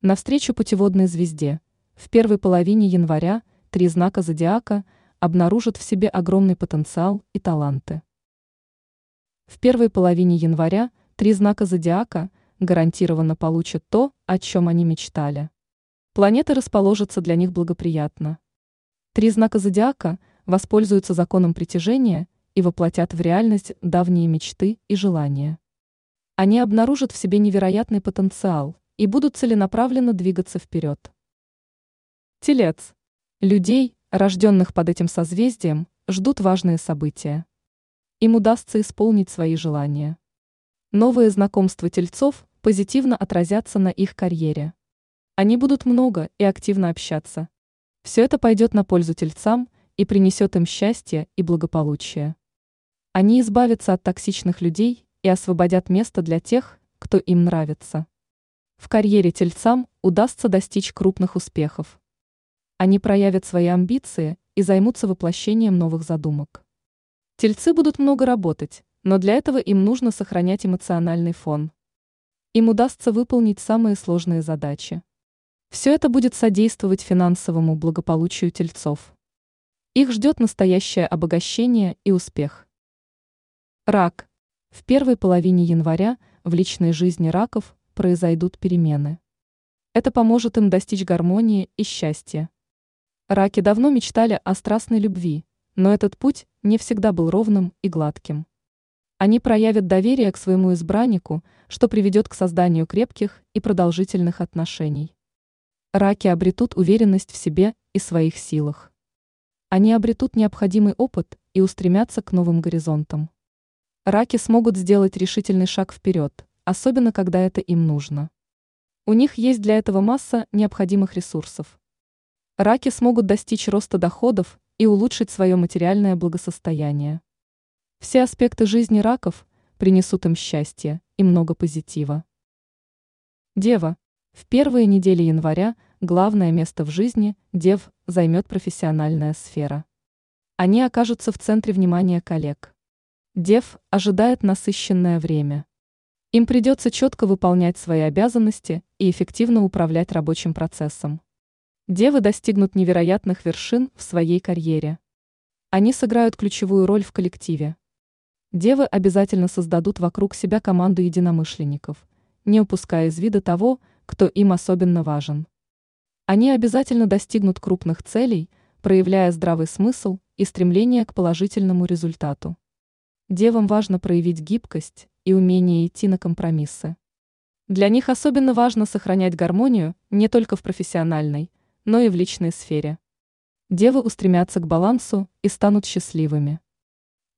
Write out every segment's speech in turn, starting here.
Навстречу путеводной звезде. В первой половине января три знака зодиака обнаружат в себе огромный потенциал и таланты. В первой половине января три знака зодиака гарантированно получат то, о чем они мечтали. Планеты расположатся для них благоприятно. Три знака зодиака воспользуются законом притяжения и воплотят в реальность давние мечты и желания. Они обнаружат в себе невероятный потенциал и будут целенаправленно двигаться вперед. Телец. Людей, рожденных под этим созвездием, ждут важные события. Им удастся исполнить свои желания. Новые знакомства тельцов позитивно отразятся на их карьере. Они будут много и активно общаться. Все это пойдет на пользу тельцам и принесет им счастье и благополучие. Они избавятся от токсичных людей и освободят место для тех, кто им нравится. В карьере тельцам удастся достичь крупных успехов. Они проявят свои амбиции и займутся воплощением новых задумок. Тельцы будут много работать, но для этого им нужно сохранять эмоциональный фон. Им удастся выполнить самые сложные задачи. Все это будет содействовать финансовому благополучию тельцов. Их ждет настоящее обогащение и успех. Рак. В первой половине января в личной жизни раков произойдут перемены. Это поможет им достичь гармонии и счастья. Раки давно мечтали о страстной любви, но этот путь не всегда был ровным и гладким. Они проявят доверие к своему избраннику, что приведет к созданию крепких и продолжительных отношений. Раки обретут уверенность в себе и своих силах. Они обретут необходимый опыт и устремятся к новым горизонтам. Раки смогут сделать решительный шаг вперед, особенно когда это им нужно. У них есть для этого масса необходимых ресурсов. Раки смогут достичь роста доходов и улучшить свое материальное благосостояние. Все аспекты жизни раков принесут им счастье и много позитива. Дева. В первые недели января главное место в жизни дев займет профессиональная сфера. Они окажутся в центре внимания коллег. Дев ожидает насыщенное время. Им придется четко выполнять свои обязанности и эффективно управлять рабочим процессом. Девы достигнут невероятных вершин в своей карьере. Они сыграют ключевую роль в коллективе. Девы обязательно создадут вокруг себя команду единомышленников, не упуская из вида того, кто им особенно важен. Они обязательно достигнут крупных целей, проявляя здравый смысл и стремление к положительному результату. Девам важно проявить гибкость, и умение идти на компромиссы. Для них особенно важно сохранять гармонию не только в профессиональной, но и в личной сфере. Девы устремятся к балансу и станут счастливыми.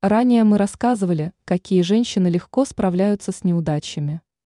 Ранее мы рассказывали, какие женщины легко справляются с неудачами.